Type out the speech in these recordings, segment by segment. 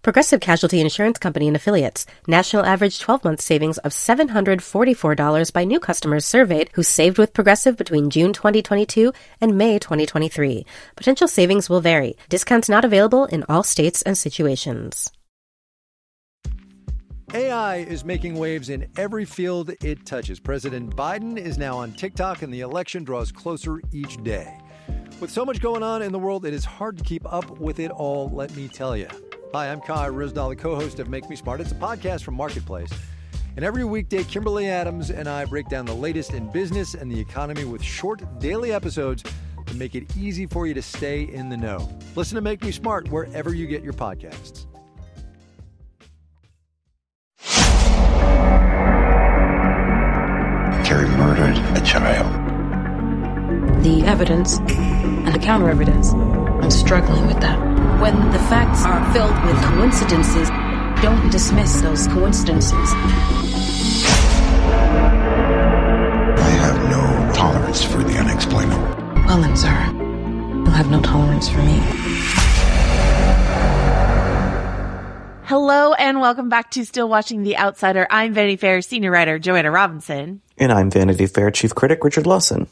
Progressive Casualty Insurance Company and Affiliates. National average 12 month savings of $744 by new customers surveyed who saved with Progressive between June 2022 and May 2023. Potential savings will vary. Discounts not available in all states and situations. AI is making waves in every field it touches. President Biden is now on TikTok, and the election draws closer each day. With so much going on in the world, it is hard to keep up with it all, let me tell you. Hi, I'm Kai Ryssdal, the co host of Make Me Smart. It's a podcast from Marketplace. And every weekday, Kimberly Adams and I break down the latest in business and the economy with short daily episodes to make it easy for you to stay in the know. Listen to Make Me Smart wherever you get your podcasts. Carrie murdered a child. The evidence and the counter evidence. I'm struggling with that. When the facts are filled with coincidences, don't dismiss those coincidences. I have no tolerance for the unexplainable. Well then, sir, you'll have no tolerance for me. Hello and welcome back to Still Watching The Outsider. I'm Vanity Fair senior writer Joanna Robinson. And I'm Vanity Fair chief critic Richard Lawson.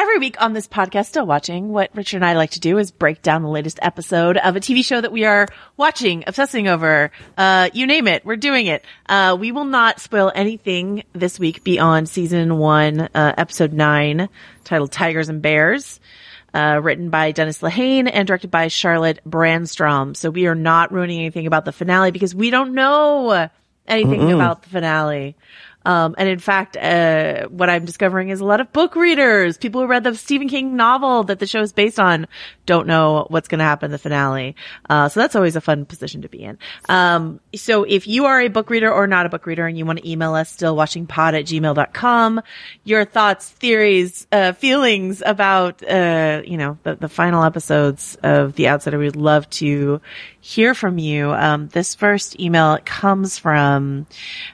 Every week on this podcast, Still Watching, what Richard and I like to do is break down the latest episode of a TV show that we are watching, obsessing over. Uh, you name it, we're doing it. Uh, we will not spoil anything this week beyond season one, uh, episode nine, titled Tigers and Bears. Uh, written by Dennis Lehane and directed by Charlotte Brandstrom. So we are not ruining anything about the finale because we don't know anything Mm-mm. about the finale. Um, and in fact, uh, what I'm discovering is a lot of book readers, people who read the Stephen King novel that the show is based on, don't know what's going to happen in the finale. Uh, so that's always a fun position to be in. Um, so if you are a book reader or not a book reader and you want to email us, stillwatchingpod at gmail.com, your thoughts, theories, uh, feelings about, uh, you know, the, the final episodes of The Outsider, we'd love to hear from you. Um, this first email comes from,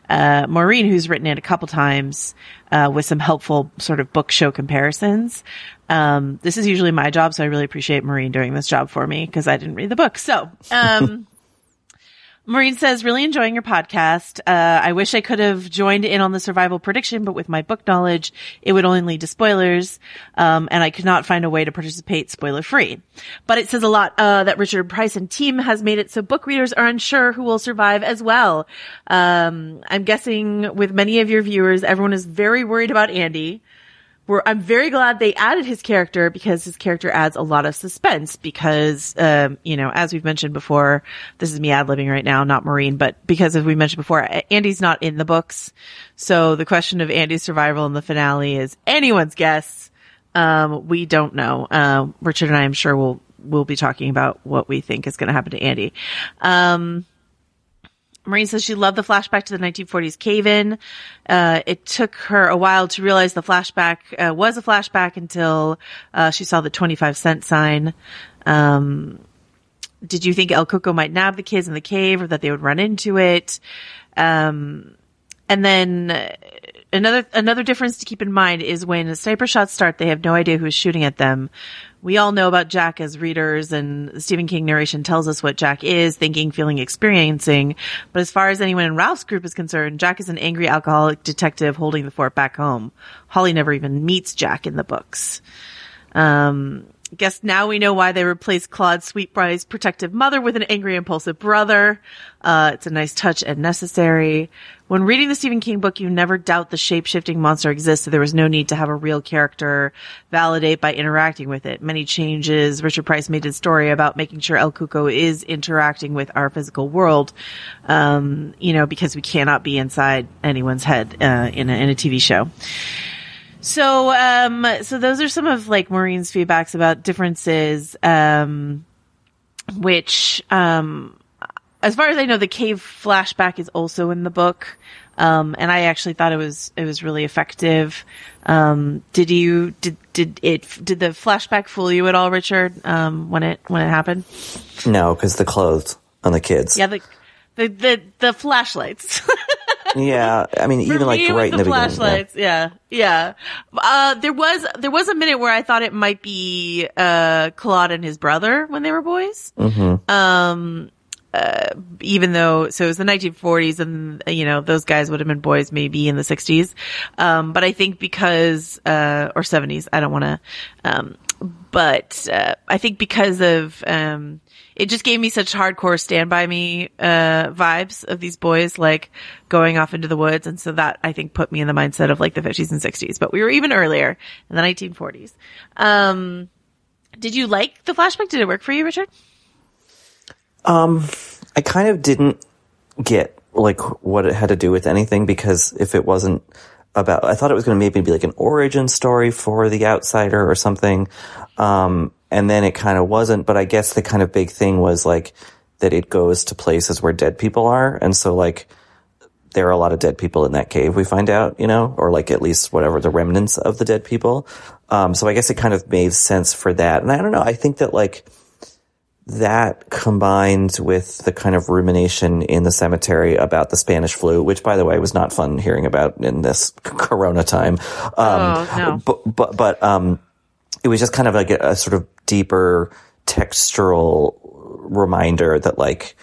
uh, Maureen, who's written it a couple times, uh, with some helpful sort of book show comparisons. Um, this is usually my job, so I really appreciate Maureen doing this job for me because I didn't read the book. So, um, Maureen says, really enjoying your podcast. Uh, I wish I could have joined in on the survival prediction, but with my book knowledge, it would only lead to spoilers. Um, and I could not find a way to participate spoiler free. But it says a lot, uh, that Richard Price and team has made it so book readers are unsure who will survive as well. Um, I'm guessing with many of your viewers, everyone is very worried about Andy we're, I'm very glad they added his character because his character adds a lot of suspense because, um, you know, as we've mentioned before, this is me ad libbing right now, not Maureen, but because as we mentioned before, Andy's not in the books. So the question of Andy's survival in the finale is anyone's guess. Um, we don't know. Uh, Richard and I, I'm sure will, will be talking about what we think is going to happen to Andy. Um, Maureen says she loved the flashback to the 1940s cave-in. Uh, it took her a while to realize the flashback uh, was a flashback until uh, she saw the 25 cent sign. Um, did you think El Cuco might nab the kids in the cave or that they would run into it? Um, and then uh, another another difference to keep in mind is when sniper shots start, they have no idea who's shooting at them. We all know about Jack as readers and Stephen King narration tells us what Jack is thinking, feeling, experiencing. But as far as anyone in Ralph's group is concerned, Jack is an angry alcoholic detective holding the fort back home. Holly never even meets Jack in the books. Um, guess now we know why they replaced Claude Sweetbriar's protective mother with an angry, impulsive brother. Uh, it's a nice touch and necessary. When reading the Stephen King book, you never doubt the shape-shifting monster exists, so there was no need to have a real character validate by interacting with it. Many changes Richard Price made his story about making sure El Cuco is interacting with our physical world, um, you know, because we cannot be inside anyone's head uh, in, a, in a TV show. So, um, so those are some of like Maureen's feedbacks about differences, um, which, um, as far as I know, the cave flashback is also in the book. Um, and I actually thought it was, it was really effective. Um, did you, did, did it, did the flashback fool you at all, Richard, um, when it, when it happened? No, because the clothes on the kids. Yeah, the, the, the, the flashlights. yeah, I mean, even like me, right in the, beginning. yeah. flashlights. Yeah, yeah. Uh, there was there was a minute where I thought it might be uh Claude and his brother when they were boys. Mm-hmm. Um, uh, even though so it was the 1940s and you know those guys would have been boys maybe in the 60s. Um, but I think because uh or 70s, I don't want to. Um, but uh, I think because of um, it just gave me such hardcore stand by me uh, vibes of these boys like going off into the woods, and so that I think put me in the mindset of like the 50s and 60s. But we were even earlier in the 1940s. Um, did you like the flashback? Did it work for you, Richard? Um, I kind of didn't get like what it had to do with anything because if it wasn't about, I thought it was going to maybe be like an origin story for the outsider or something. Um, and then it kind of wasn't, but I guess the kind of big thing was like that it goes to places where dead people are. And so like, there are a lot of dead people in that cave, we find out, you know, or like at least whatever the remnants of the dead people. Um, so I guess it kind of made sense for that. And I don't know, I think that like, that combined with the kind of rumination in the cemetery about the Spanish flu, which by the way was not fun hearing about in this corona time. Um, Oh, no. but, but, but, um, it was just kind of like a, a sort of deeper textural reminder that like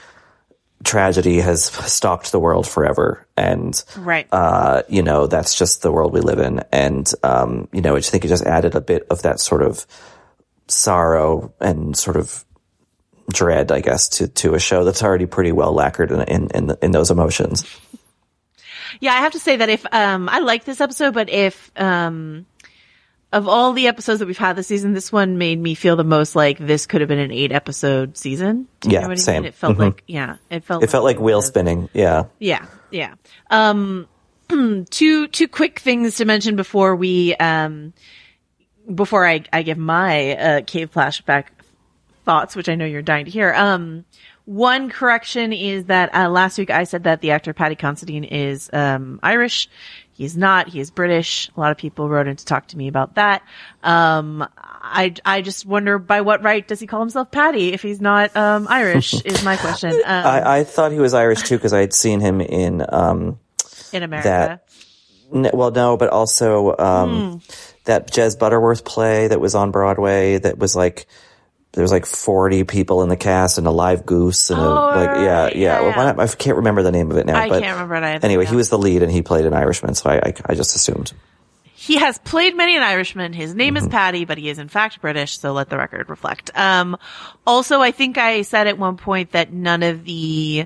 tragedy has stalked the world forever. And, Right. uh, you know, that's just the world we live in. And, um, you know, I just think it just added a bit of that sort of sorrow and sort of dread, I guess, to, to a show that's already pretty well lacquered in, in, in, in those emotions. Yeah, I have to say that if um I like this episode, but if um of all the episodes that we've had this season, this one made me feel the most like this could have been an eight episode season. Do you Yeah, know what I same. mean? It felt Mhm. like yeah, it felt It felt like wheel a- spinning. Yeah. Yeah, yeah. Um, two two quick things to mention before we um before I I give my uh, cave flashback thoughts, which I know you're dying to hear. Um, one correction is that uh, last week I said that the actor Paddy Considine is um, Irish. He's not. He is British. A lot of people wrote in to talk to me about that. Um, I I just wonder by what right does he call himself Paddy if he's not um, Irish? is my question. Um, I, I thought he was Irish too because I had seen him in, um, in America. N- well, no, but also um, that Jez Butterworth play that was on Broadway that was like there was like forty people in the cast and a live goose and a, Oh, like yeah, right, yeah. yeah, Well, not- I can't remember the name of it now. I but can't remember it either, Anyway, yeah. he was the lead and he played an Irishman, so I I, I just assumed. He has played many an Irishman. His name Mm-hmm. is Paddy, but he is in fact British, so let the record reflect. Um, also, I think I said at one point that none of the,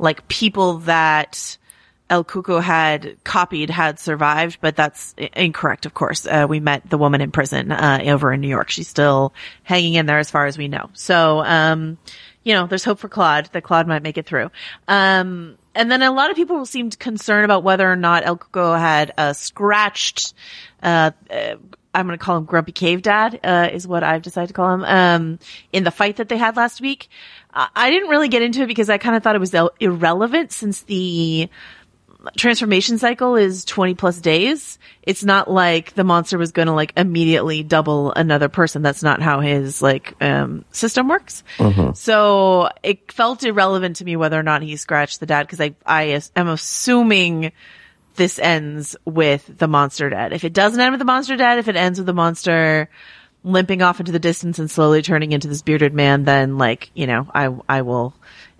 like, people that El Cuco had copied had survived, but that's incorrect, of course. Uh, we met the woman in prison, uh, over in New York. She's still hanging in there as far as we know. So, um, you know, there's hope for Claude, that Claude might make it through. Um, and then a lot of people seemed concerned about whether or not El Cuco had, uh, scratched, uh, uh, I'm going to call him Grumpy Cave Dad, uh, is what I've decided to call him, um, in the fight that they had last week. I, I didn't really get into it because I kind of thought it was irrelevant since the, transformation cycle is 20 plus days. It's not like the monster was going to like immediately double another person. That's not how his like, um, system works. So it felt irrelevant to me whether or not he scratched the dad because I, I am assuming this ends with the monster dead. If it doesn't end with the monster dead, if it ends with the monster limping off into the distance and slowly turning into this bearded man, then like, you know, I, I will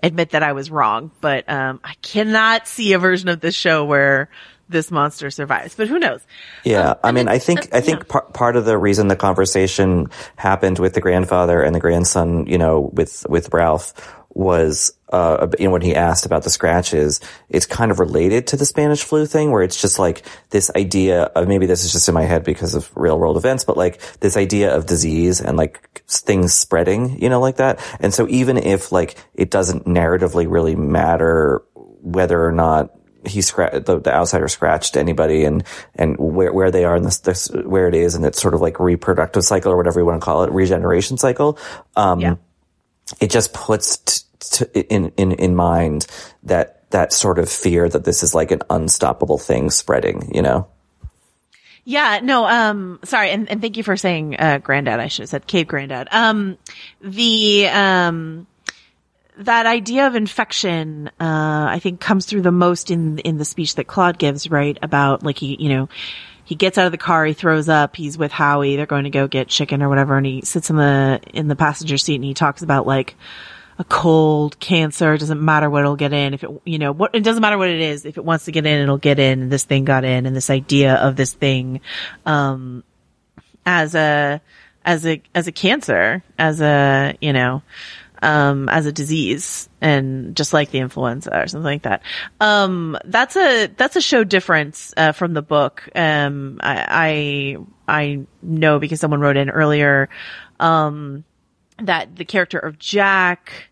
admit that I was wrong, but, um, I cannot see a version of this show where this monster survives, but who knows? Yeah, Um, I mean, I think I think par- part of the reason the conversation happened with the grandfather and the grandson, you know, with with Ralph was, uh, you know, when he asked about the scratches, it's kind of related to the Spanish flu thing, where it's just like this idea of maybe this is just in my head because of real world events, but like this idea of disease and like things spreading, you know, like that. And so even if like it doesn't narratively really matter whether or not he scra- the, the outsider scratched anybody and and where where they are in this, this where it is and it's sort of like reproductive cycle or whatever you want to call it regeneration cycle um Yeah. it just puts t- t- in in in mind that that sort of fear that this is like an unstoppable thing spreading you know Yeah, no, um, sorry, and, and thank you for saying, uh, granddad. I should have said cave granddad. Um, the, um, that idea of infection, uh, I think comes through the most in, in the speech that Claude gives, right? About like he, you know, he gets out of the car, he throws up, he's with Howie, they're going to go get chicken or whatever, and he sits in the, in the passenger seat and he talks about like, a cold, cancer, it doesn't matter what it'll get in. If it, you know, what, it doesn't matter what it is. If it wants to get in, it'll get in. And this thing got in and this idea of this thing, um, as a, as a, as a cancer, as a, you know, um, as a disease and just like the influenza or something like that. Um, that's a, that's a show difference, uh, from the book. Um, I, I, I know because someone wrote in earlier, um, that the character of Jack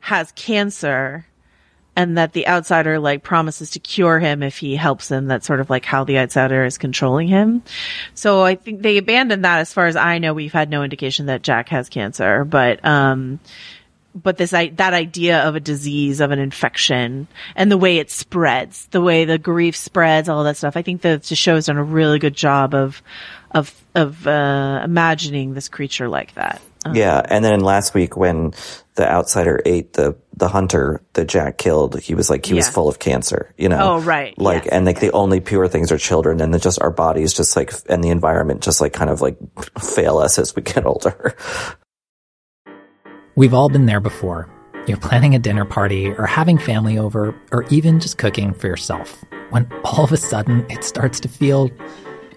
has cancer and that the outsider like promises to cure him if he helps him. That's sort of like how the outsider is controlling him. So I think they abandoned that as far as I know. We've had no indication that Jack has cancer, but, um, but this, I, that idea of a disease, of an infection and the way it spreads, the way the grief spreads, all that stuff. I think the, the has done a really good job of, of, of, uh, imagining this creature like that. Um, yeah and then last week when the outsider ate the the hunter that jack killed he was like he was full of cancer you know? Oh, right. like Yes, and like the only pure things are children and then just our bodies just like and the environment just like kind of like fail us as we get older. We've all been there before. You're planning a dinner party or having family over or even just cooking for yourself. When all of a sudden it starts to feel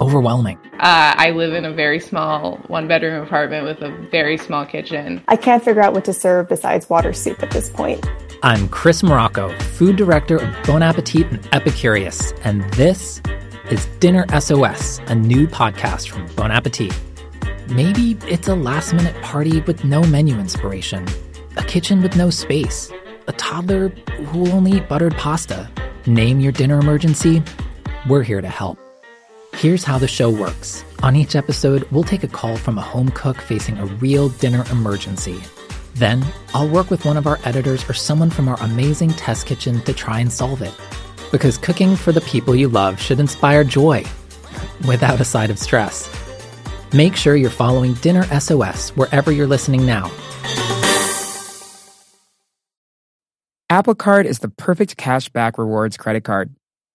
overwhelming. Uh, I live in a very small one bedroom apartment with a very small kitchen. I can't figure out what to serve besides water soup at this point. I'm Chris Morocco, food director of Bon Appetit and Epicurious, and this is Dinner SOS, a new podcast from Bon Appetit. Maybe it's a last minute party with no menu inspiration, a kitchen with no space, a toddler who will only eat buttered pasta. Name your dinner emergency. We're here to help. Here's how the show works. On each episode, we'll take a call from a home cook facing a real dinner emergency. Then, I'll work with one of our editors or someone from our amazing test kitchen to try and solve it. Because cooking for the people you love should inspire joy without a side of stress. Make sure you're following Dinner SOS wherever you're listening now. Apple Card is the perfect cash back rewards credit card.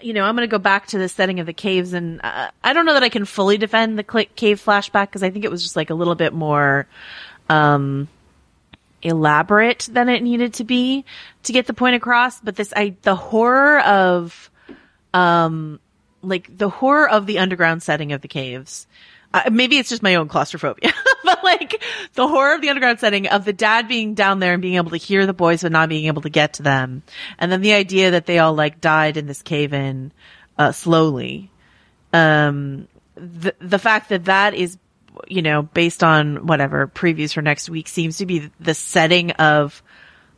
you know, I'm going to go back to the setting of the caves and uh, I don't know that I can fully defend the cl- cave flashback because I think it was just like a little bit more, um, elaborate than it needed to be to get the point across. But this, I, the horror of, um, like the horror of the underground setting of the caves. Uh, maybe it's just my own claustrophobia, but like the horror of the underground setting of the dad being down there and being able to hear the boys but not being able to get to them. And then the idea that they all like died in this cave in, uh, slowly. Um, the, the fact that that is, you know, based on whatever previews for next week seems to be the setting of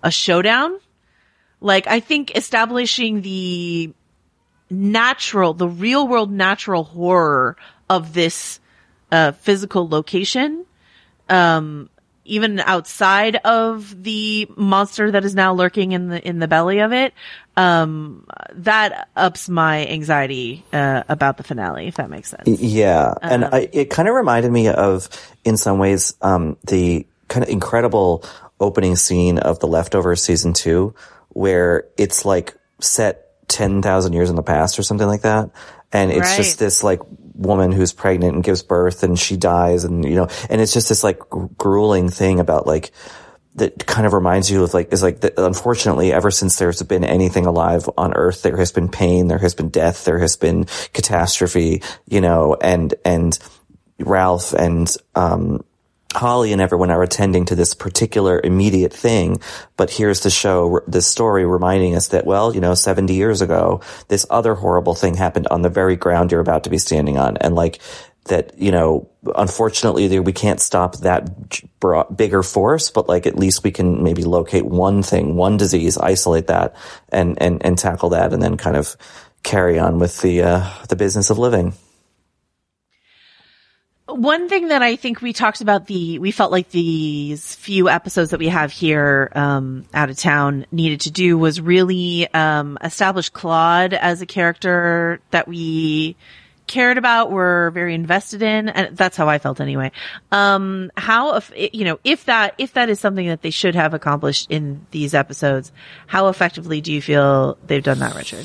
a showdown. Like, I think establishing the natural, the real world natural horror of this, uh, physical location, um, even outside of the monster that is now lurking in the in the belly of it, um, that ups my anxiety uh, about the finale. If that makes sense. Yeah, and Um, I, it kind of reminded me of, in some ways, um, the kind of incredible opening scene of The Leftovers season two, where it's like set ten thousand years in the past or something like that, and it's Right. just this like woman who's pregnant and gives birth and she dies, and you know, and it's just this like grueling thing about like that kind of reminds you of like is like that unfortunately ever since there's been anything alive on earth there has been pain there has been death there has been catastrophe you know and and Ralph and um Holly and everyone are attending to this particular immediate thing, but here's the show, this story reminding us that, well, you know, 70 years ago, this other horrible thing happened on the very ground you're about to be standing on. And like, that, you know, unfortunately we can't stop that bigger force, but like at least we can maybe locate one thing, one disease, isolate that and, and, and tackle that and then kind of carry on with the, uh, the business of living. One thing that I think we talked about the, we felt like these few episodes that we have here, um, out of town needed to do was really, um, establish Claude as a character that we cared about, were very invested in, and that's how I felt anyway. Um, how, if, you know, if that, if that is something that they should have accomplished in these episodes, how effectively do you feel they've done that, Richard?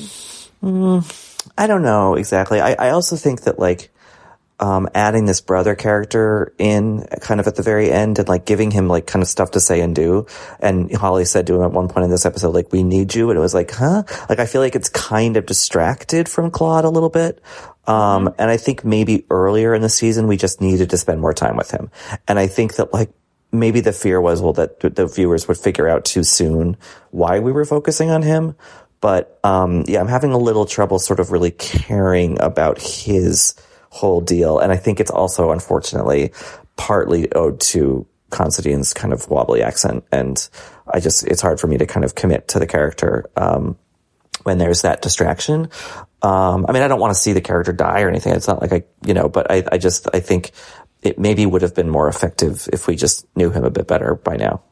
Mm, I don't know exactly. I, I also think that like, um, adding this brother character in kind of at the very end and like giving him like kind of stuff to say and do. And Holly said to him at one point in this episode, like, we need you. And it was like, huh? Like, I feel like it's kind of distracted from Claude a little bit. Um, and I think maybe earlier in the season, we just needed to spend more time with him. And I think that like, maybe the fear was, well, that the viewers would figure out too soon why we were focusing on him. But, um, yeah, I'm having a little trouble sort of really caring about his whole deal. And I think it's also, unfortunately, partly owed to Considine's kind of wobbly accent. And I just, it's hard for me to kind of commit to the character, um, when there's that distraction. Um, I mean, I don't want to see the character die or anything. It's not like I, you know, but I, I just, I think it maybe would have been more effective if we just knew him a bit better by now.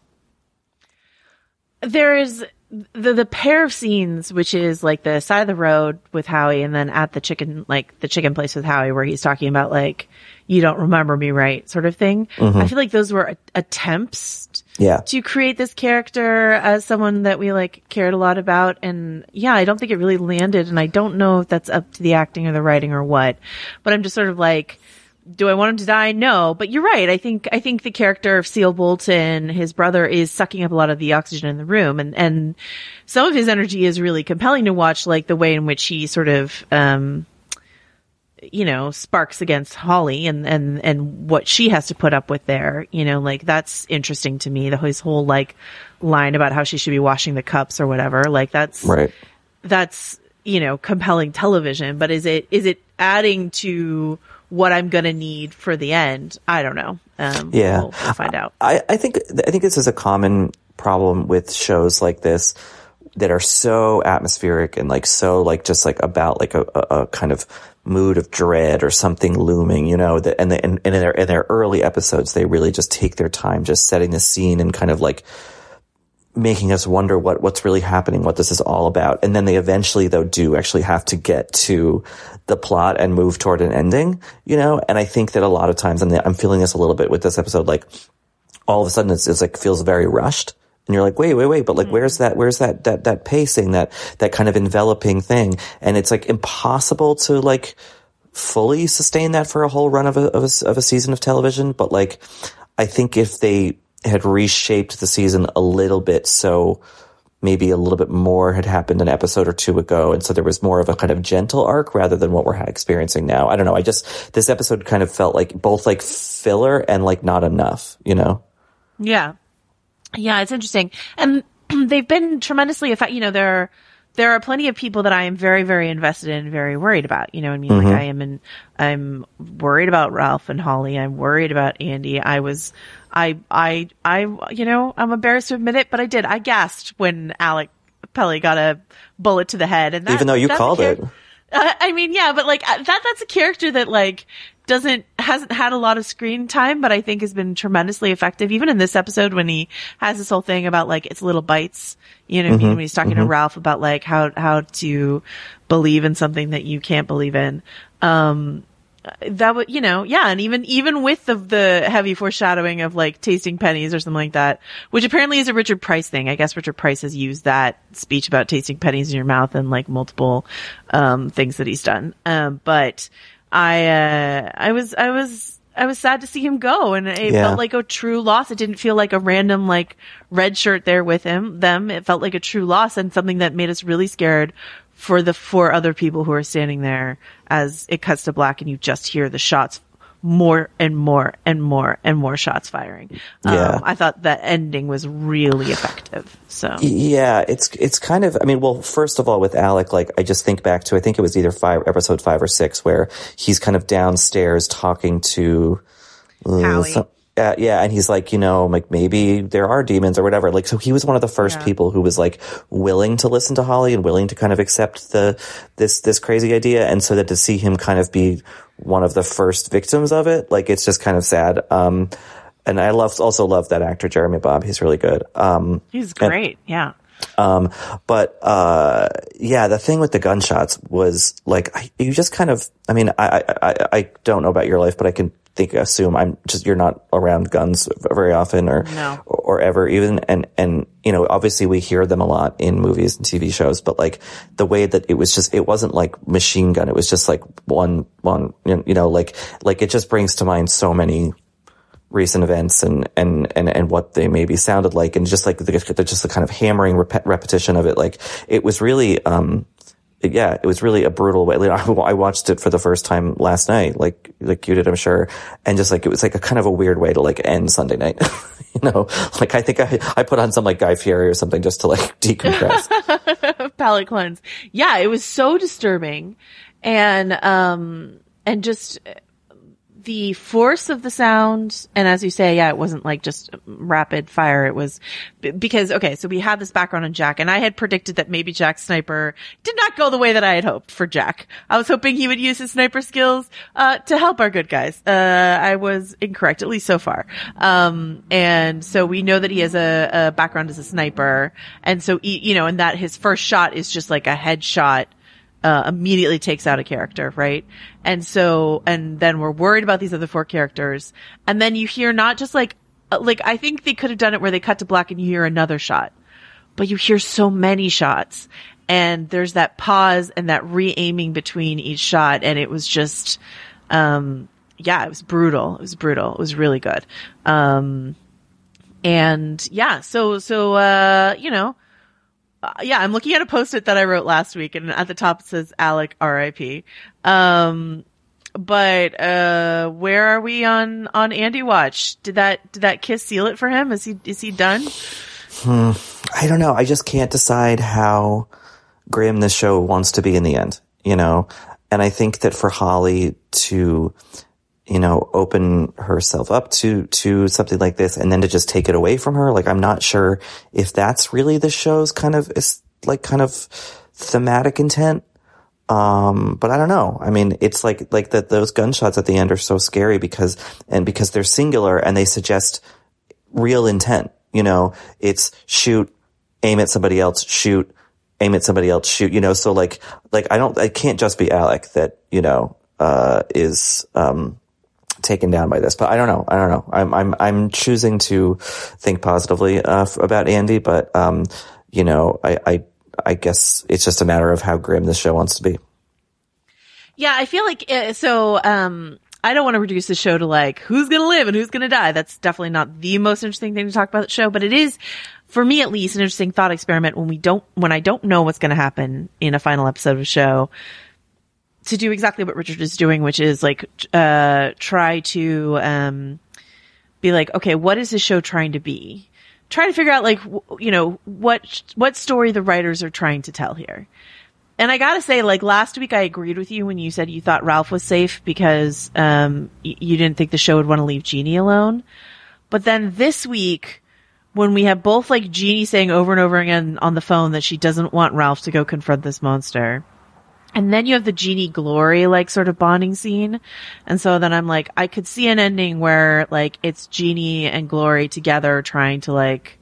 there is the the pair of scenes, which is like the side of the road with Howie, and then at the chicken like the chicken place with Howie, where he's talking about like you don't remember me right, sort of thing. Mhm. I feel like those were a- attempts Yeah. to create this character as someone that we like cared a lot about, and yeah, I don't think it really landed, and I don't know if that's up to the acting or the writing or what, but I'm just sort of like do I want him to die? No, but you're right. I think I think the character of Seal Bolton, his brother, is sucking up a lot of the oxygen in the room, and and some of his energy is really compelling to watch, like the way in which he sort of, um, you know, sparks against Holly and and and what she has to put up with there. You know, like that's interesting to me. The his whole like line about how she should be washing the cups or whatever. Like that's Right. that's you know compelling television but is it is it adding to what i'm gonna need for the end i don't know um Yeah. we'll, we'll find out I, I think I think this is a common problem with shows like this that are so atmospheric and like so like just like about like a, a, a kind of mood of dread or something looming, you know. That and, the, and and in their in their early episodes, they really just take their time just setting the scene and kind of like making us wonder what what's really happening, what this is all about. And then they eventually though do actually have to get to the plot and move toward an ending, you know? And I think that a lot of times, and I'm feeling this a little bit with this episode, like all of a sudden it's, it's like feels very rushed. And you're like, wait, wait, wait, but like, mm-hmm. where's that, where's that, that, that pacing, that, that kind of enveloping thing? And it's like impossible to like fully sustain that for a whole run of a, of a, of a season of television. But like, I think if they had reshaped the season a little bit, so maybe a little bit more had happened an episode or two ago. And so there was more of a kind of gentle arc rather than what we're experiencing now. I don't know. I just, this episode kind of felt like both like filler and like not enough, you know? yeah yeah it's interesting and they've been tremendously effective you know there are there are plenty of people that I am very, very invested in, and very worried about. You know, what I mean, Mhm. like I am in, I'm worried about Ralph and Holly. I'm worried about Andy. I was, I, I, I, you know, I'm embarrassed to admit it, but I did. I gasped when Alec Pelley got a bullet to the head, and that, Even though you called it. I mean, yeah, but like uh, that, that's a character that like doesn't hasn't had a lot of screen time, but I think has been tremendously effective. Even in this episode, when he has this whole thing about like it's little bites, you know, what I mean, Mhm, when he's talking to mhm. Ralph about like how how to believe in something that you can't believe in. Um, that would you know yeah and even even with the the heavy foreshadowing of like tasting pennies or something like that which apparently is a richard price thing i guess richard price has used that speech about tasting pennies in your mouth and like multiple um things that he's done um but i uh i was i was I was sad to see him go and it Yeah. felt like a true loss. It didn't feel like a random like red shirt there with him, them. It felt like a true loss and something that made us really scared for the four other people who are standing there as it cuts to black and you just hear the shots more and more and more and more shots firing. Yeah. Um, I thought that ending was really effective. So Yeah, it's it's kind of. I mean, well, first of all, with Alec, like I just think back to I think it was either five episode five or six where he's kind of downstairs talking to uh, some- uh, yeah, and he's like, you know, like maybe there are demons or whatever. Like, so he was one of the first Yeah. people who was like willing to listen to Holly and willing to kind of accept the this this crazy idea, and so that to see him kind of be one of the first victims of it, like it's just kind of sad. Um, and I love also love that actor Jeremy Bobb. He's really good. Um, he's and- great. yeah. um, but, uh, yeah, the thing with the gunshots was like, I, you just kind of, I mean, I, I, I don't know about your life, but I can think, assume I'm just, you're not around guns very often or, No. or ever even. And, and, you know, obviously we hear them a lot in movies and TV shows, but like the way that it was just, it wasn't like machine gun. It was just like one, one, you know, like, like it just brings to mind so many recent events and, and, and, and what they maybe sounded like and just like the, just the kind of hammering rep- repetition of it. Like it was really, um, yeah, it was really a brutal way. I, watched it for the first time last night, like, like you did, I'm sure. And just like, it was like a kind of a weird way to like end Sunday night. you know, like I think I, I put on some like Guy Fieri or something just to like decompress. palate cleanse. Yeah, it was so disturbing. And, um, and just the force of the sound. And as you say, yeah, it wasn't like just rapid fire. It was because, okay, so we had this background on Jack and I had predicted that maybe Jack's sniper did not go the way that I had hoped for Jack. I was hoping he would use his sniper skills, uh, to help our good guys. Uh, I was incorrect, at least so far. Um, and so we know that he has a, a background as a sniper. And so, he- you know, and that his first shot is just like a headshot uh, immediately takes out a character, right? And so, and then we're worried about these other four characters. And then you hear not just like, uh, like, I think they could have done it where they cut to black and you hear another shot, but you hear so many shots and there's that pause and that re-aiming between each shot. And it was just, um, yeah, it was brutal. It was brutal. It was really good. Um, and yeah, so, so, uh, you know, uh, yeah, I'm looking at a post-it that I wrote last week and at the top it says Alec RIP. Um, but, uh, where are we on, on Andy watch? Did that, did that kiss seal it for him? Is he, is he done? Hmm. I don't know. I just can't decide how grim this show wants to be in the end, you know? And I think that for Holly to, you know, open herself up to, to something like this and then to just take it away from her, like, I'm not sure if that's really the show's kind of, is like kind of thematic intent. Um, but I don't know. I mean, it's like, like that those gunshots at the end are so scary because, and because they're singular and they suggest real intent. You know, it's shoot, aim at somebody else, shoot, aim at somebody else, shoot, you know, so like, like I don't, it can't just be Alec that, you know, uh, is, um, taken down by this, but I don't know. I don't know. I'm, I'm, I'm choosing to think positively, uh, about Andy, but, um, you know, I, I, I guess it's just a matter of how grim this show wants to be. Yeah, I feel like uh, so. Um, I don't want to reduce the show to like who's going to live and who's going to die. That's definitely not the most interesting thing to talk about the show, but it is, for me at least, an interesting thought experiment when we don't, when I don't know what's going to happen in a final episode of a show, to do exactly what Richard is doing, which is like uh, try to um, be like, okay, what is this show trying to be? Try to figure out like w- you know what what story the writers are trying to tell here. And I gotta say, like last week, I agreed with you when you said you thought Ralph was safe because um, y- you didn't think the show would want to leave Jeannie alone. But then this week, when we have both like Jeannie saying over and over again on the phone that she doesn't want Ralph to go confront this monster, And then you have the Jeannie Glory, like, sort of bonding scene. And so then I'm like, I could see an ending where, like, it's Jeannie and Glory together trying to, like,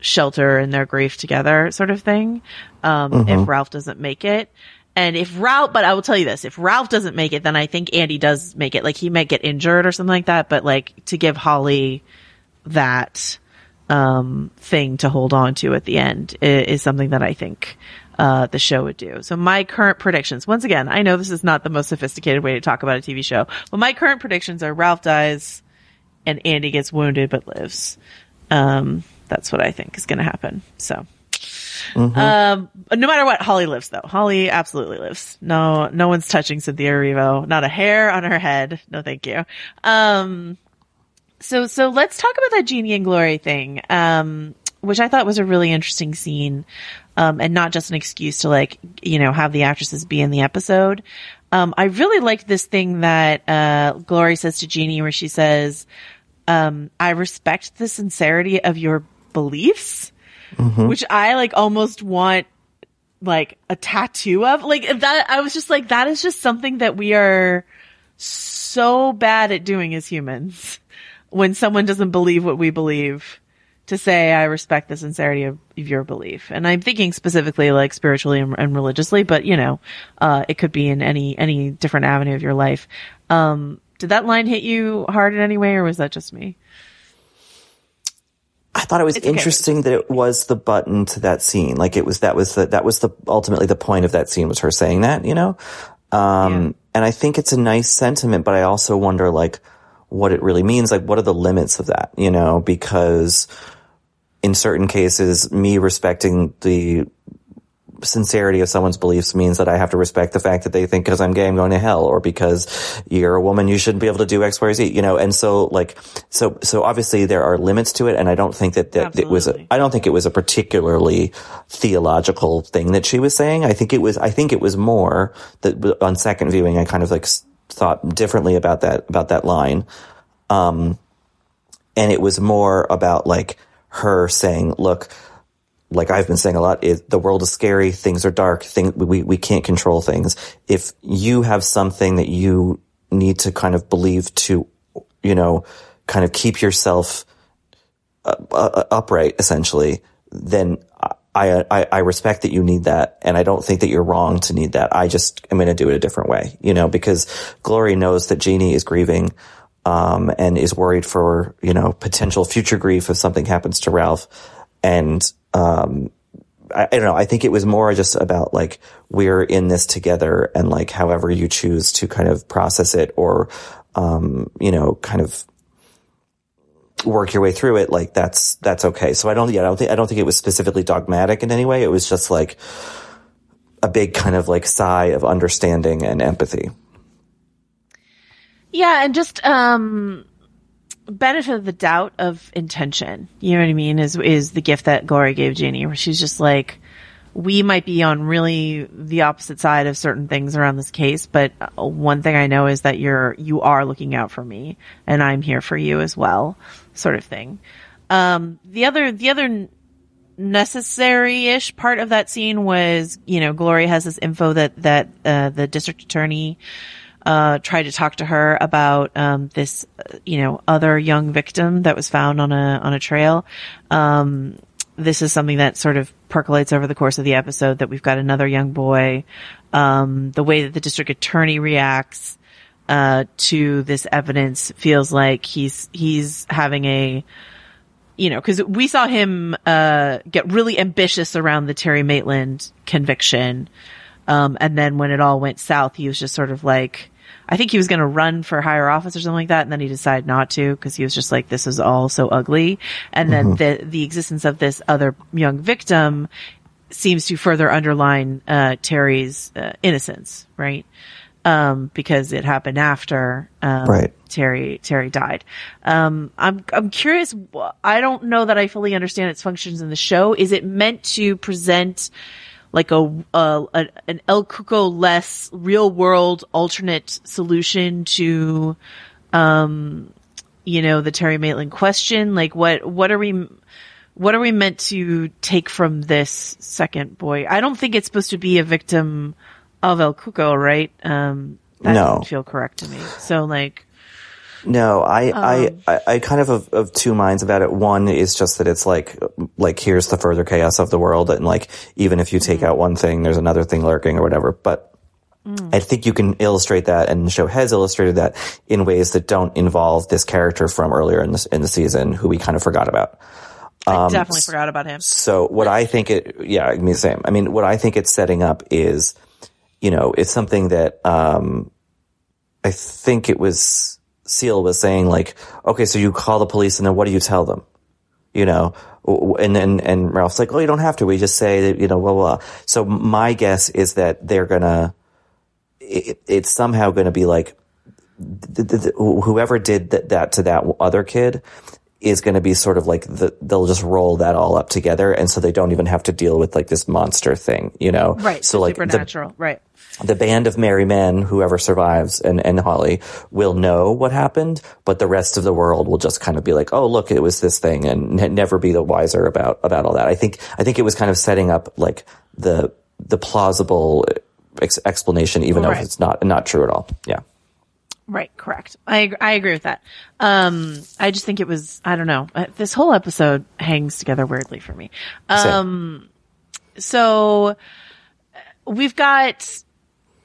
shelter in their grief together, sort of thing. Um, if Ralph doesn't make it. And if Ralph, but I will tell you this, if Ralph doesn't make it, then I think Andy does make it. Like, he might get injured or something like that, but, like, to give Holly that, um, thing to hold on to at the end i- is, something that I think, uh, the show would do. So my current predictions, once again, I know this is not the most sophisticated way to talk about a TV show, but my current predictions are Ralph dies and Andy gets wounded but lives. Um, that's what I think is going to happen. So, um, no matter what, Holly lives though. Holly absolutely lives. No, no one's touching Cynthia Erivo. Not a hair on her head. No, thank you. Um, so, so let's talk about that Jeannie and Glory thing. Um, which I thought was a really interesting scene. Um, and not just an excuse to like, you know, have the actresses be in the episode. Um, I really liked this thing that, uh, Glory says to Jeannie where she says, um, I respect the sincerity of your beliefs, which I like almost want like a tattoo of like that. I was just like, that is just something that we are so bad at doing as humans. When someone doesn't believe what we believe, to say I respect the sincerity of your belief, and I'm thinking specifically like spiritually and, and religiously, but you know, uh, it could be in any any different avenue of your life. Um, did that line hit you hard in any way, or was that just me? I thought it was It's okay. interesting that it was the button to that scene. Like it was that was the that was the ultimately the point of that scene was her saying that, you know. Um and I think it's a nice sentiment, but I also wonder like what it really means, like what are the limits of that, you know, because in certain cases me respecting the sincerity of someone's beliefs means that I have to respect the fact that they think because I'm gay I'm going to hell or because you're a woman you shouldn't be able to do X, Y, Z, you know, and so like, so, so obviously there are limits to it and I don't think that, that it was, a, I don't think it was a particularly theological thing that she was saying. I think it was, I think it was more that on second viewing I kind of like thought differently about that, about that line. Um, and it was more about like her saying, look, like I've been saying a lot, is the world is scary. Things are dark. Thing we we can't control things. If you have something that you need to kind of believe to, you know, kind of keep yourself uh, uh, upright, essentially, then I, I I respect that you need that, and I don't think that you're wrong to need that. I just am going to do it a different way, you know, because Glory knows that Jeannie is grieving. Um, and is worried for, you know, potential future grief if something happens to Ralph. And, um, I, I don't know. I think it was more just about like, we're in this together and like, however you choose to kind of process it or, um, you know, kind of work your way through it. Like that's, that's okay. So I don't, yeah, I don't think, I don't think it was specifically dogmatic in any way. It was just like a big kind of like sigh of understanding and empathy. Yeah, and just um benefit of the doubt of intention. You know what I mean? Is is the gift that Glory gave Jeannie, where she's just like, we might be on really the opposite side of certain things around this case, but uh, one thing I know is that you're you are looking out for me, and I'm here for you as well, sort of thing. Um, the other the other necessary-ish part of that scene was, you know, Glory has this info that that uh, the district attorney uh, tried to talk to her about um, this, uh, you know, other young victim that was found on a on a trail. Um, this is something that sort of percolates over the course of the episode that we've got another young boy. Um, the way that the district attorney reacts uh, to this evidence feels like he's he's having a you know, because we saw him uh, get really ambitious around the Terry Maitland conviction. Um, and then when it all went south, he was just sort of like, I think he was going to run for higher office or something like that. And then he decided not to because he was just like, this is all so ugly. And then the, the existence of this other young victim seems to further underline, uh, Terry's, uh, innocence, right? Um, because it happened after, um, Right. Terry, Terry died. Um, I'm, I'm curious. I don't know that I fully understand its functions in the show. Is it meant to present like a, a, a an El Cuco less real world alternate solution to, um, you know, the Terry Maitland question? Like what, what are we, what are we meant to take from this second boy? I don't think it's supposed to be a victim of El Cuco, right? Um, that No. didn't feel correct to me. So like, No, I, Um, I, I, I kind of of, of two minds about it. One is just that it's like, like here's the further chaos of the world, and like even if you take out one thing, there's another thing lurking or whatever. But I think you can illustrate that, and the show has illustrated that in ways that don't involve this character from earlier in the in the season, who we kind of forgot about. I Um, definitely forgot about him. So what I think it, yeah, I mean, same. I mean, what I think it's setting up is, you know, it's something that, um, I think it was Seal was saying like, okay, so you call the police and then what do you tell them? You know, and then, and Ralph's like, oh, you don't have to. We just say that, you know, blah, blah. blah. So my guess is that they're gonna, it, it's somehow gonna be like, th- th- th- whoever did that, that to that other kid is going to be sort of like the, they'll just roll that all up together. And so they don't even have to deal with like this monster thing, you know? Right. So like the, supernatural. right. The band of merry men, whoever survives and, and Holly will know what happened, but the rest of the world will just kind of be like, Oh, look, it was this thing and never be the wiser about, about all that. I think, I think it was kind of setting up like the, the plausible ex- explanation, even though it's not, not true at all. Yeah. Right, correct. I I agree with that. Um, I just think it was I don't know. Uh, This whole episode hangs together weirdly for me. Um, so uh, we've got.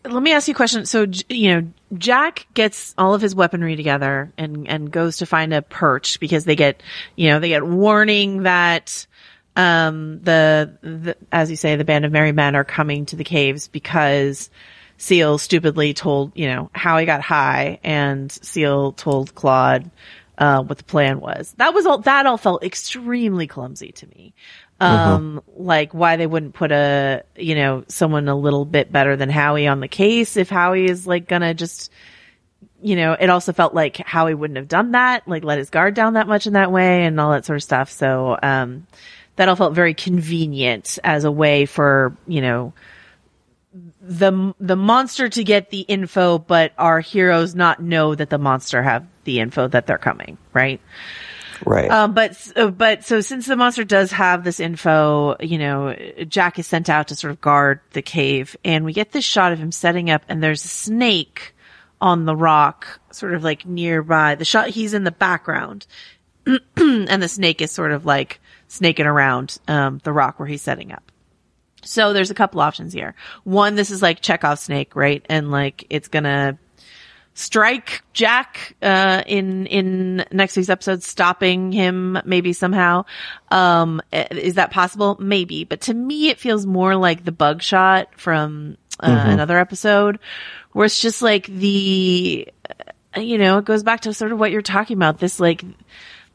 Let me ask you a question. So you know, Jack gets all of his weaponry together and and goes to find a perch because they get you know they get warning that um the, the as you say the band of merry men are coming to the caves because Seal stupidly told, you know, how he got high and Seal told Claude, uh, what the plan was. That was all, that all felt extremely clumsy to me. Um, like why they wouldn't put a, you know, someone a little bit better than Howie on the case if Howie is like gonna just, you know, it also felt like Howie wouldn't have done that, like let his guard down that much in that way and all that sort of stuff. So, um, that all felt very convenient as a way for, you know, the the monster to get the info, but our heroes not know that the monster have the info that they're coming, right? Right. Um, but uh, but so since the monster does have this info, you know, Jack is sent out to sort of guard the cave, and we get this shot of him setting up, and there's a snake on the rock, sort of like nearby. The shot he's in the background, and the snake is sort of like snaking around um, the rock where he's setting up. So there's a couple options here. One, this is like Chekhov snake, right? And like it's gonna strike Jack uh, in in next week's episode, stopping him maybe somehow. Um, is that possible? Maybe, but to me, it feels more like the bug shot from uh, Mhm. another episode, where it's just like the, uh, you know, it goes back to sort of what you're talking about. This like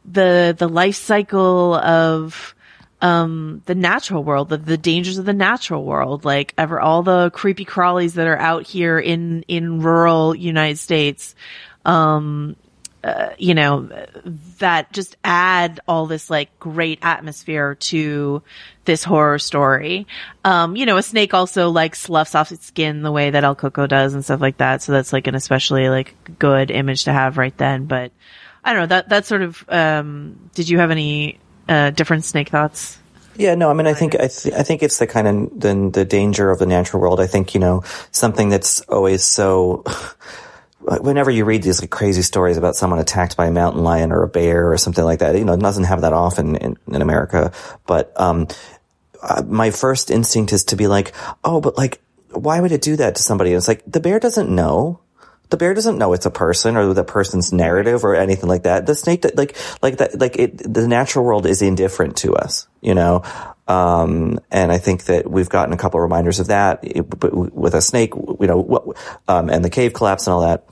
the the life cycle of um the natural world the, the dangers of the natural world like ever all the creepy crawlies that are out here in in rural united states um uh, you know that just add all this like great atmosphere to this horror story. Um you know a snake also like sloughs off its skin the way that El Cuco does and stuff like that. So that's like an especially like good image to have right then. But i don't know that that sort of um did you have any uh different snake thoughts Yeah, no, I mean, I think I, th- I think it's the kind of the, the danger of the natural world. I think you know something that's always so. Whenever you read these like crazy stories about someone attacked by a mountain lion or a bear or something like that, you know, it doesn't have that often in, in America. But um, uh, my first instinct is to be like, oh, but like, why would it do that to somebody? And it's like the bear doesn't know the bear doesn't know it's a person or the person's narrative or anything like that. The snake, like, like that, like it, the natural world is indifferent to us, you know? Um, and I think that we've gotten a couple of reminders of that with a snake, you know, um, and the cave collapse and all that.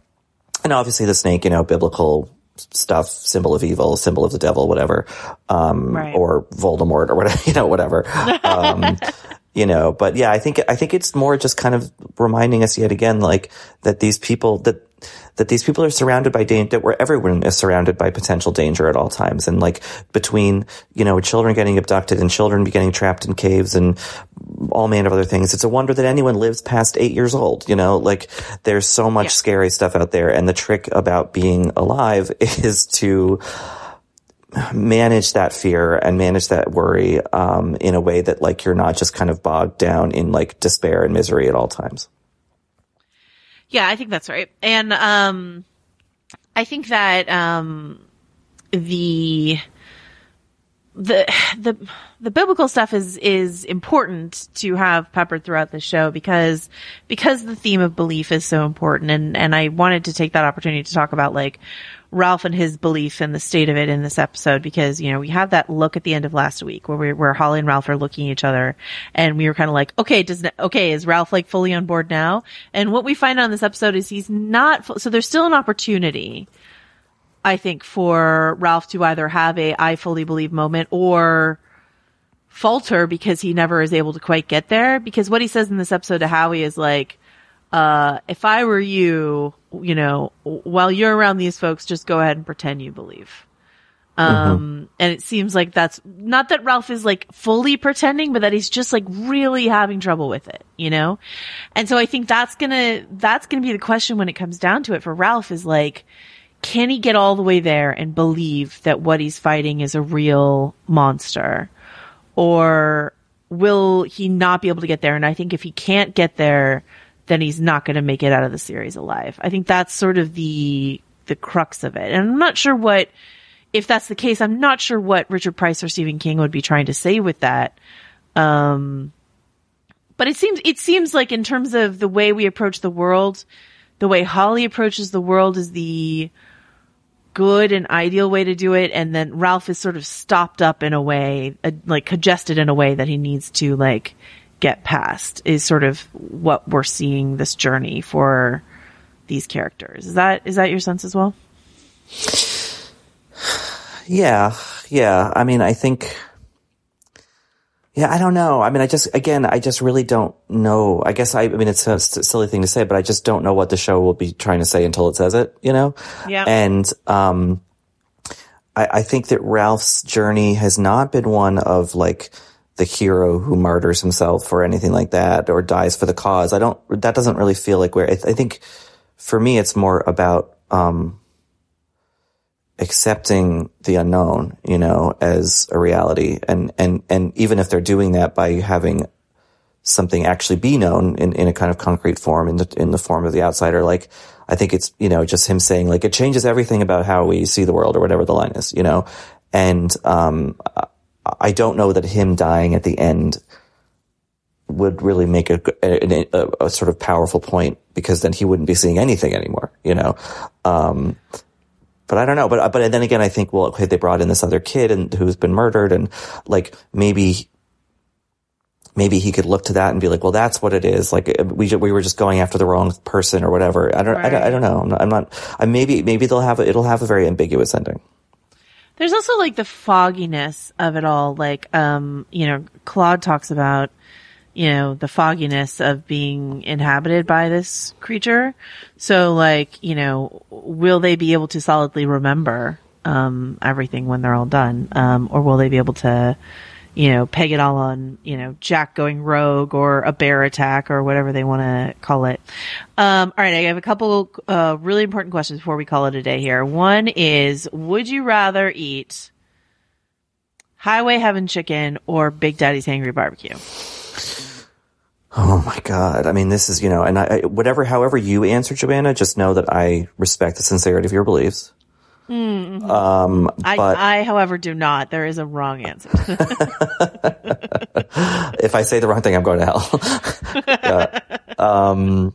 And obviously the snake, you know, biblical stuff, symbol of evil, symbol of the devil, whatever, um, Right. or Voldemort or whatever, you know, whatever. You know, but yeah, I think, I think it's more just kind of reminding us yet again, like that these people, that, that these people are surrounded by danger, that where everyone is surrounded by potential danger at all times. And like between, you know, children getting abducted and children getting trapped in caves and all manner of other things, it's a wonder that anyone lives past eight years old, you know, like there's so much scary stuff out there. And the trick about being alive is to, manage that fear and manage that worry um, in a way that like you're not just kind of bogged down in like despair and misery at all times. Yeah, I think that's right. And um I think that um the the the the biblical stuff is is important to have peppered throughout the show because because the theme of belief is so important and and I wanted to take that opportunity to talk about like Ralph and his belief and the state of it in this episode because you know we have that look at the end of last week where we where Holly and Ralph are looking at each other and we were kind of like okay does okay is Ralph like fully on board now and what we find on this episode is he's not so there's still an opportunity I think for Ralph to either have a I fully believe moment or falter because he never is able to quite get there. Because what he says in this episode to Howie is like, uh, if I were you, you know, while you're around these folks, just go ahead and pretend you believe. Um, mm-hmm. and it seems like that's not that Ralph is like fully pretending, but that he's just like really having trouble with it, you know? And so I think that's gonna, that's gonna be the question when it comes down to it for Ralph is like, can he get all the way there and believe that what he's fighting is a real monster? Or will he not be able to get there? And I think if he can't get there, then he's not going to make it out of the series alive. I think that's sort of the, the crux of it. And I'm not sure what, if that's the case, I'm not sure what Richard Price or Stephen King would be trying to say with that. Um, but it seems, it seems like in terms of the way we approach the world, the way Holly approaches the world is the, good and ideal way to do it. And then Ralph is sort of stopped up in a way, uh, like congested in a way that he needs to like get past is sort of what we're seeing this journey for these characters. Is that, is that your sense as well? Yeah. Yeah. I mean, I think, yeah, I don't know. I mean, I just, again, I just really don't know. I guess I, I mean, it's a silly thing to say, but I just don't know what the show will be trying to say until it says it, you know? Yeah. And, um, I, I think that Ralph's journey has not been one of like the hero who martyrs himself or anything like that or dies for the cause. I don't, that doesn't really feel like where I, I think for me, it's more about, um, accepting the unknown, you know, as a reality. And, and, and even if they're doing that by having something actually be known in, in a kind of concrete form, in the, in the form of the outsider, like, I think it's, you know, just him saying like, it changes everything about how we see the world or whatever the line is, you know? And, um, I don't know that him dying at the end would really make a, a, a, a, sort of powerful point because then he wouldn't be seeing anything anymore, you know? Um, but I don't know. But but then again, I think well, okay, they brought in this other kid and who's been murdered, and like maybe maybe he could look to that and be like, well, that's what it is. Like we we were just going after the wrong person or whatever. I don't right. I, don't, I don't know. I'm not. I'm not I maybe maybe they'll have a, it'll have a very ambiguous ending. There's also like the fogginess of it all. Like um, you know, Claude talks about you know, the fogginess of being inhabited by this creature. So like, you know, will they be able to solidly remember, um, everything when they're all done? Um, or will they be able to, you know, peg it all on, you know, Jack going rogue or a bear attack or whatever they want to call it. Um, all right. I have a couple, uh, really important questions before we call it a day here. One is, would you rather eat Highway Heaven chicken or Big Daddy's Hangry Barbecue? Oh my God. I mean, this is, you know, and I, whatever, however you answer, Joanna, just know that I respect the sincerity of your beliefs. Mm-hmm. Um, I, but, I, however, do not. There is a wrong answer. if I say the wrong thing, I'm going to hell. yeah. um,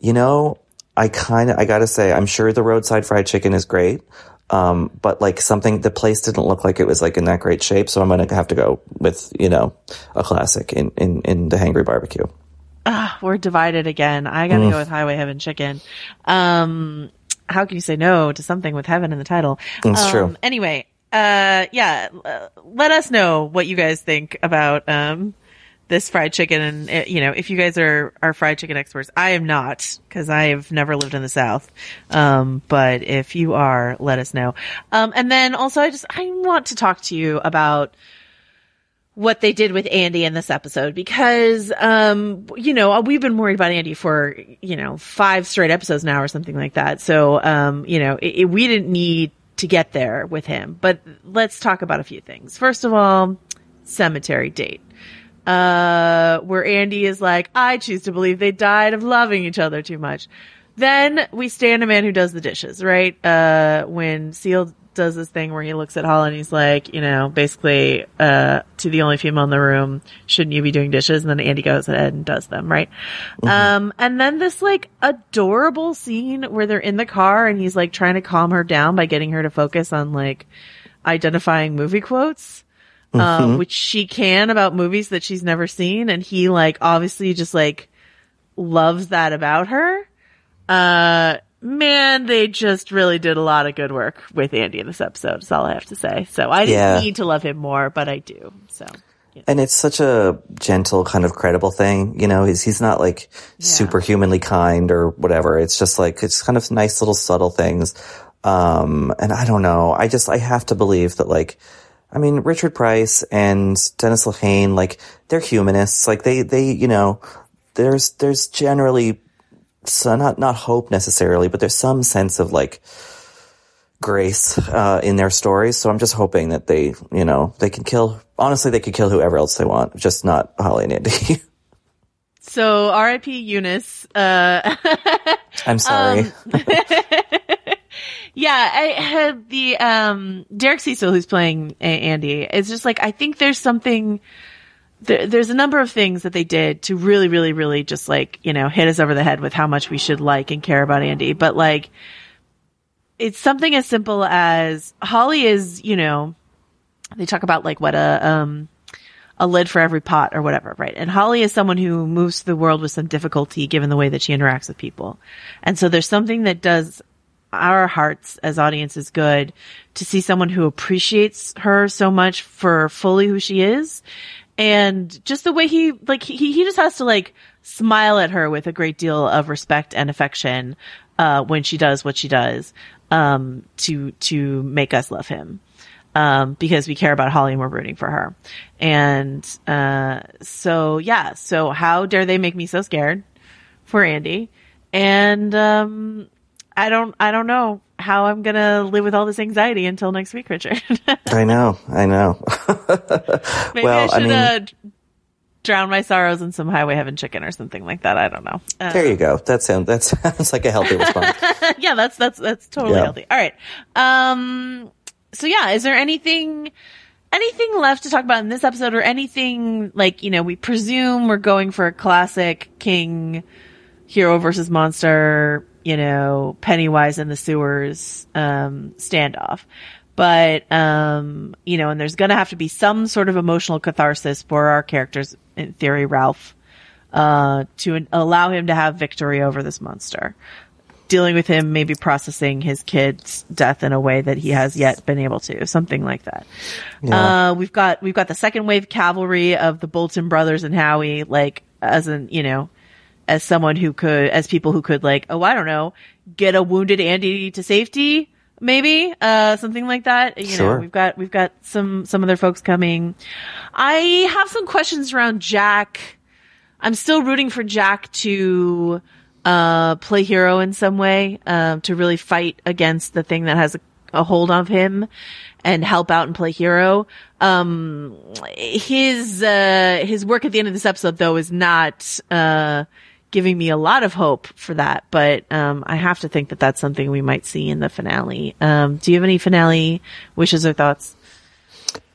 you know, I kind of, I gotta say, I'm sure the roadside fried chicken is great. Um, but like something, the place didn't look like it was like in that great shape. So I'm going to have to go with, you know, a classic in, in, in the Hangry Barbecue. Ah, we're divided again. I got to mm. go with Highway Heaven Chicken. Um, how can you say no to something with heaven in the title? That's um, true. Anyway, uh, yeah, uh, let us know what you guys think about, um, this fried chicken. And, uh, you know, if you guys are, are fried chicken experts, I am not because I've never lived in the South. Um, but if you are, let us know. Um, and then also I just, I want to talk to you about, what they did with Andy in this episode because, um, you know, we've been worried about Andy for, you know, five straight episodes now or something like that. So, um, you know, it, it, we didn't need to get there with him, but let's talk about a few things. First of all, cemetery date uh, where Andy is like, I choose to believe they died of loving each other too much. Then we stand a man who does the dishes, right? Uh, when Seal does this thing where he looks at Holly and he's like, you know, basically, uh, to the only female in the room, shouldn't you be doing dishes? And then Andy goes ahead and does them, right? Um, and then this like adorable scene where they're in the car and he's like trying to calm her down by getting her to focus on like identifying movie quotes. Uh, Mhm. which she can about movies that she's never seen. And he like obviously just like loves that about her. Uh, man, they just really did a lot of good work with Andy in this episode. Is all I have to say. So I didn't Yeah. need to love him more, but I do. So And it's such a gentle, kind of credible thing. You know, he's, he's not like superhumanly kind or whatever. It's just like, it's kind of nice little subtle things. Um, and I don't know. I just, I have to believe that like, I mean, Richard Price and Dennis Lehane, like, they're humanists. Like, they, they, you know, there's, there's generally, so not, not hope necessarily, but there's some sense of like, grace uh, in their stories. So I'm just hoping that they, you know, they can kill. Honestly, they could kill whoever else they want, just not Holly and Andy. So R.I.P. Yunis. Uh, I'm sorry. yeah, I had the um Derek Cecil who's playing Andy. It's just like I think there's something. There, there's a number of things that they did to really, really, really just like you know hit us over the head with how much we should like and care about Andy. But like, it's something as simple as Holly is, you know, they talk about like what a um a lid for every pot or whatever, right? And Holly is someone who moves through the world with some difficulty given the way that she interacts with people. And so there's something that does our hearts as audiences good to see someone who appreciates her so much for fully who she is. And just the way he, like, he, he just has to like smile at her with a great deal of respect and affection, uh, when she does what she does, um, to, to make us love him um, because we care about Holly and we're rooting for her. And uh, so yeah, so how dare they make me so scared for Andy? And um, I don't, I don't know how I'm gonna live with all this anxiety until next week, Richard. I know, I know. Maybe well, I I should mean, uh, drown my sorrows in some highway heaven chicken or something like that. I don't know. Uh, there you go. That sounds that sounds like a healthy response. yeah, that's that's that's totally Yeah. healthy. All right. Um so yeah, is there anything anything left to talk about in this episode or anything like, you know, we presume we're going for a classic king hero versus monster, you know, Pennywise in the sewers um standoff. But um, you know, and there's going to have to be some sort of emotional catharsis for our characters in theory Ralph uh to allow him to have victory over this monster dealing with him, maybe processing his kid's death in a way that he has yet been able to, something like that. Yeah. Uh, we've got, we've got the second wave cavalry of the Bolton brothers and Howie, like, as an, you know, as someone who could, as people who could like, oh, I don't know, get a wounded Andy to safety, maybe, uh, something like that. You know, we've got, we've got some, some other folks coming. I have some questions around Jack. I'm still rooting for Jack to uh, play hero in some way, um, to really fight against the thing that has a, a hold of him and help out and play hero. Um, his, uh, his work at the end of this episode though is not, uh, giving me a lot of hope for that, but, um, I have to think that that's something we might see in the finale. Um, do you have any finale wishes or thoughts?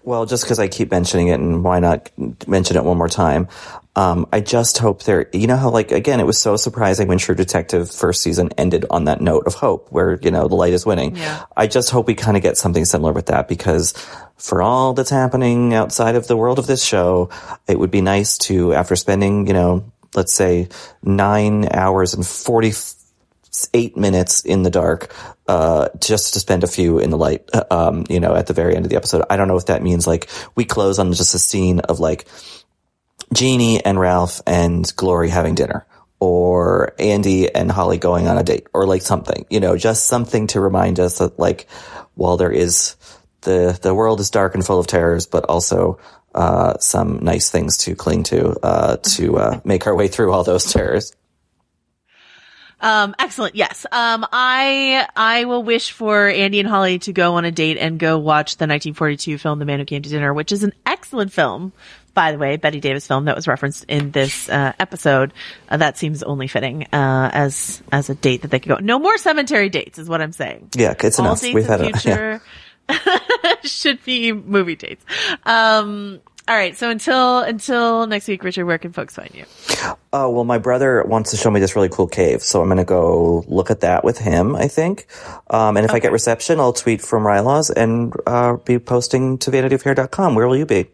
Well, just because I keep mentioning it, and why not mention it one more time? Um, I just hope there. You know how, like, again, it was so surprising when True Detective first season ended on that note of hope, where you know the light is winning. Yeah. I just hope we kind of get something similar with that because for all that's happening outside of the world of this show, it would be nice to, after spending, you know, let's say nine hours and forty eight minutes in the dark, uh, just to spend a few in the light, uh, um, you know, at the very end of the episode. I don't know if that means like we close on just a scene of like Jeannie and Ralph and Glory having dinner or Andy and Holly going on a date or like something, you know, just something to remind us that like while there is the, the world is dark and full of terrors, but also, uh, some nice things to cling to, uh, to, uh, make our way through all those terrors. Um, excellent. Yes. Um, I, I will wish for Andy and Holly to go on a date and go watch the 1942 film, The Man Who Came to Dinner, which is an excellent film by the way, Bette Davis film that was referenced in this uh, episode. Uh, that seems only fitting uh, as as a date that they could go. No more cemetery dates is what I'm saying. Yeah, it's All enough. We've had it. future should be movie dates. Um, all right. So until until next week, Richard, where can folks find you? Oh, well, my brother wants to show me this really cool cave, so I'm going to go look at that with him, I think. Um, and if I get reception, I'll tweet from Rylaws and uh, be posting to vanityfair.com. Where will you be?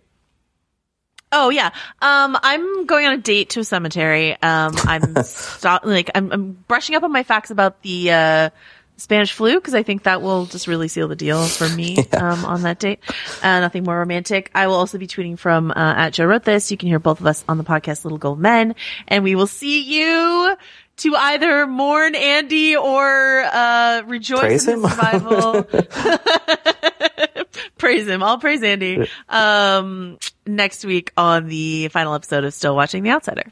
Oh yeah. Um, I'm going on a date to a cemetery. Um, I'm stop, like I'm, I'm brushing up on my facts about the uh, Spanish flu because I think that will just really seal the deal for me um, on that date. Uh, nothing more romantic. I will also be tweeting from uh, at Joe wrote this. You can hear both of us on the podcast Little Gold Men, and we will see you to either mourn Andy or uh, rejoice Praise in him? his survival. praise him. I'll praise Andy. Um, next week on the final episode of Still Watching The Outsider.